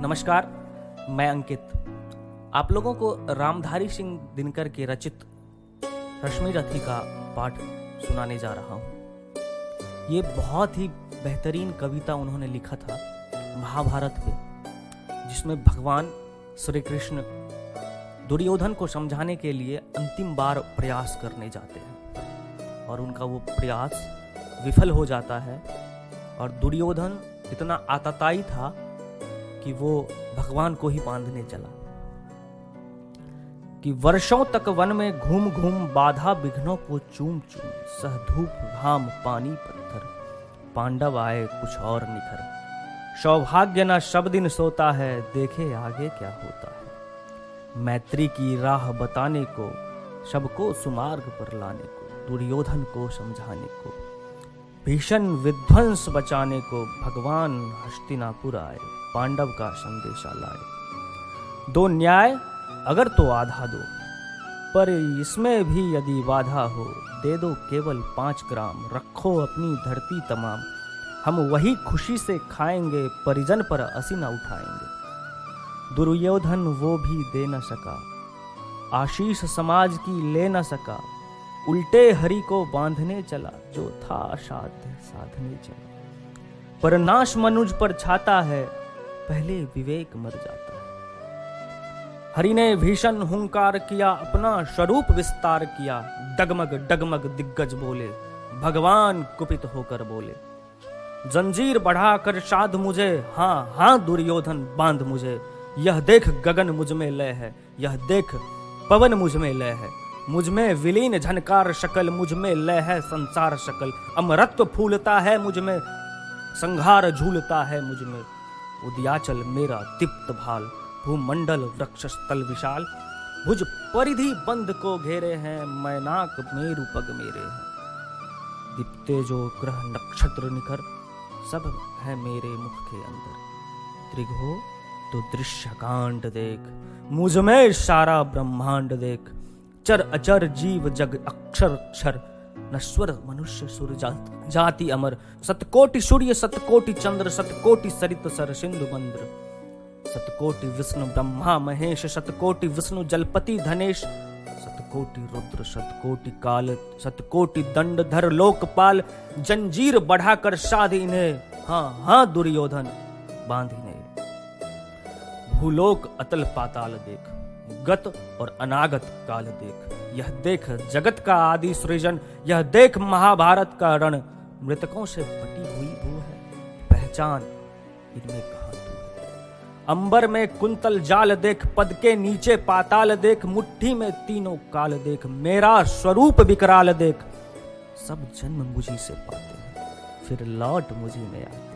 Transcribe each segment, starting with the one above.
नमस्कार, मैं अंकित। आप लोगों को रामधारी सिंह दिनकर के रचित रश्मि रथी का पाठ सुनाने जा रहा हूँ। ये बहुत ही बेहतरीन कविता उन्होंने लिखा था महाभारत पे, जिसमें भगवान श्री कृष्ण दुर्योधन को समझाने के लिए अंतिम बार प्रयास करने जाते हैं। और उनका वो प्रयास विफल हो जाता है, और दुर्योधन इतना आतताई था कि वो भगवान को ही बांधने चला। कि वर्षों तक वन में घूम घूम बाधा विघ्नों को चूम चूम, सह धूप घाम पानी पत्थर, पांडव आए कुछ और निखर। सौभाग्य न दिन सोता है, देखे आगे क्या होता है। मैत्री की राह बताने को, सबको सुमार्ग पर लाने को, दुर्योधन को समझाने को, भीषण विध्वंस बचाने को, भगवान हस्तिनापुर आए। पांडव का संदेशा लाए। दो न्याय अगर तो आधा दो, पर इसमें भी यदि बाधा हो, दे दो केवल पाँच ग्राम, रखो अपनी धरती तमाम। हम वही खुशी से खाएँगे, परिजन पर असीना उठाएँगे। दुर्योधन वो भी दे न सका, आशीष समाज की ले न सका, उल्टे हरि को बांधने चला, जो था साध्य साधने चला। पर नाश मनुज पर छाता है पहले विवेक मर जाता है। हरि ने भीषण हुंकार किया, अपना स्वरूप विस्तार किया, डगमग डगमग दिग्गज बोले, भगवान कुपित होकर बोले, जंजीर बढ़ाकर शाद मुझे हाँ हाँ दुर्योधन, बाँध मुझे, यह देख गगन मुझमें लय है, यह देख पवन मुझमें लय है, मुझमें विलीन झनकार शकल, मुझमें लय है संसार शकल अमरत्व फूलता है मुझमें, संघार झूलता है मुझमें। उदयाचल मेरा तिप्त भाल, भूमंडल वृक्ष स्थल विशाल। भुज परिधि बंद को घेरे हैं, मैनाक मेरु पग मेरे हैं। दीप्ते जो ग्रह नक्षत्र निखर, सब है मेरे मुख के अंदर। त्रिघो तो दृश्य कांड देख, मुझमें सारा ब्रह्मांड देख। चर अचर जीव जग अक्षर अक्षर नश्वर मनुष्य सुर जाति अमर। सतकोटि सूर्य, सतकोटि चंद्र, सतकोटि सरित सर सिंधु मंद्र। सतकोटि विष्णु ब्रह्मा महेश, सतकोटि विष्णु जलपति धनेश। सतकोटि रुद्र, सतकोटि काल सतकोटि दंड धर लोकपाल। जंजीर बढ़ाकर साध इन्हें हाँ हाँ दुर्योधन बाँध इन्हें भूलोक अतल पाताल देख। गत और अनागत काल देख। यह देख जगत का आदि सृजन, यह देख महाभारत का रण मृतकों से बटी हुई भू है। पहचान इनमें कहा तू अंबर में कुंतल जाल देख, पद के नीचे पाताल देख, मुट्ठी में तीनों काल देख, मेरा स्वरूप विकराल देख। सब जन्म मुझी से पाते हैं, फिर लौट मुझी में आते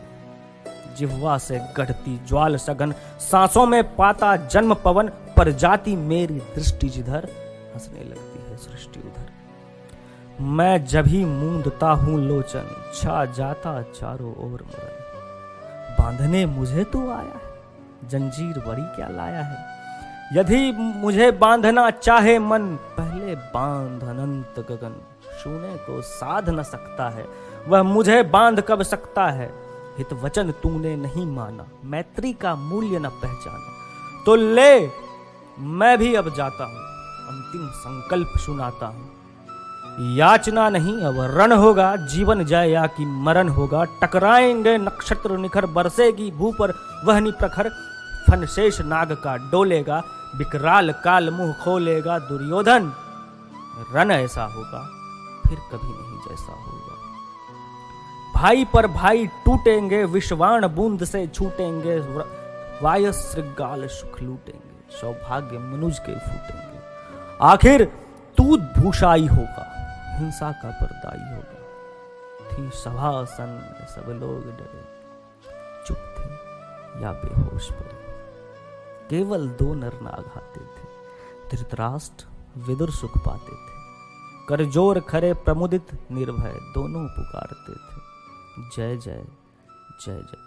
जिह्वा से गढ़ती ज्वाल सघन, सांसों में पाता जन्म पवन पर जाती मेरी दृष्टि जिधर हंसने लगती है सृष्टि उधर। मैं जब ही मूंदता हूँ लोचन, छा जाता चारों ओर मरन बांधने मुझे तो आया है, जंजीर बड़ी क्या लाया है। यदि मुझे बांधना चाहे मन, पहले बाँध अनंत गगन। छूने को साध न सकता है, वह मुझे बाँध कब सकता है? हित वचन तूने नहीं माना, मैत्री का मूल्य न पहचाना। तो ले मैं भी अब जाता हूँ, अंतिम संकल्प सुनाता हूँ। याचना नहीं, अब रण होगा, जीवन जय या कि मरण होगा। टकराएँगे नक्षत्र निखर, बरसेगी भू पर, वहनी प्रखर। फनशेष नाग का डोलेगा विकराल काल मुँह खोलेगा। दुर्योधन, रण ऐसा होगा, फिर कभी नहीं जैसा होगा। भाई पर भाई टूटेंगे विश्वाण बूंद से छूटेंगे वाय श्रृगाल सुख लूटेंगे। सौभाग्य मनुज के फूटेंगे। आखिर तू भूषाई होगा, हिंसा का परदाई होगा। थी सभा सन सब लोग डरे, चुप थे या बेहोश पड़े। केवल दो नर नाग आते थे, धृतराष्ट्र विदुर सुख पाते थे। करजोर खरे प्रमुदित निर्भय दोनों पुकारते थे। जय जय जय जय।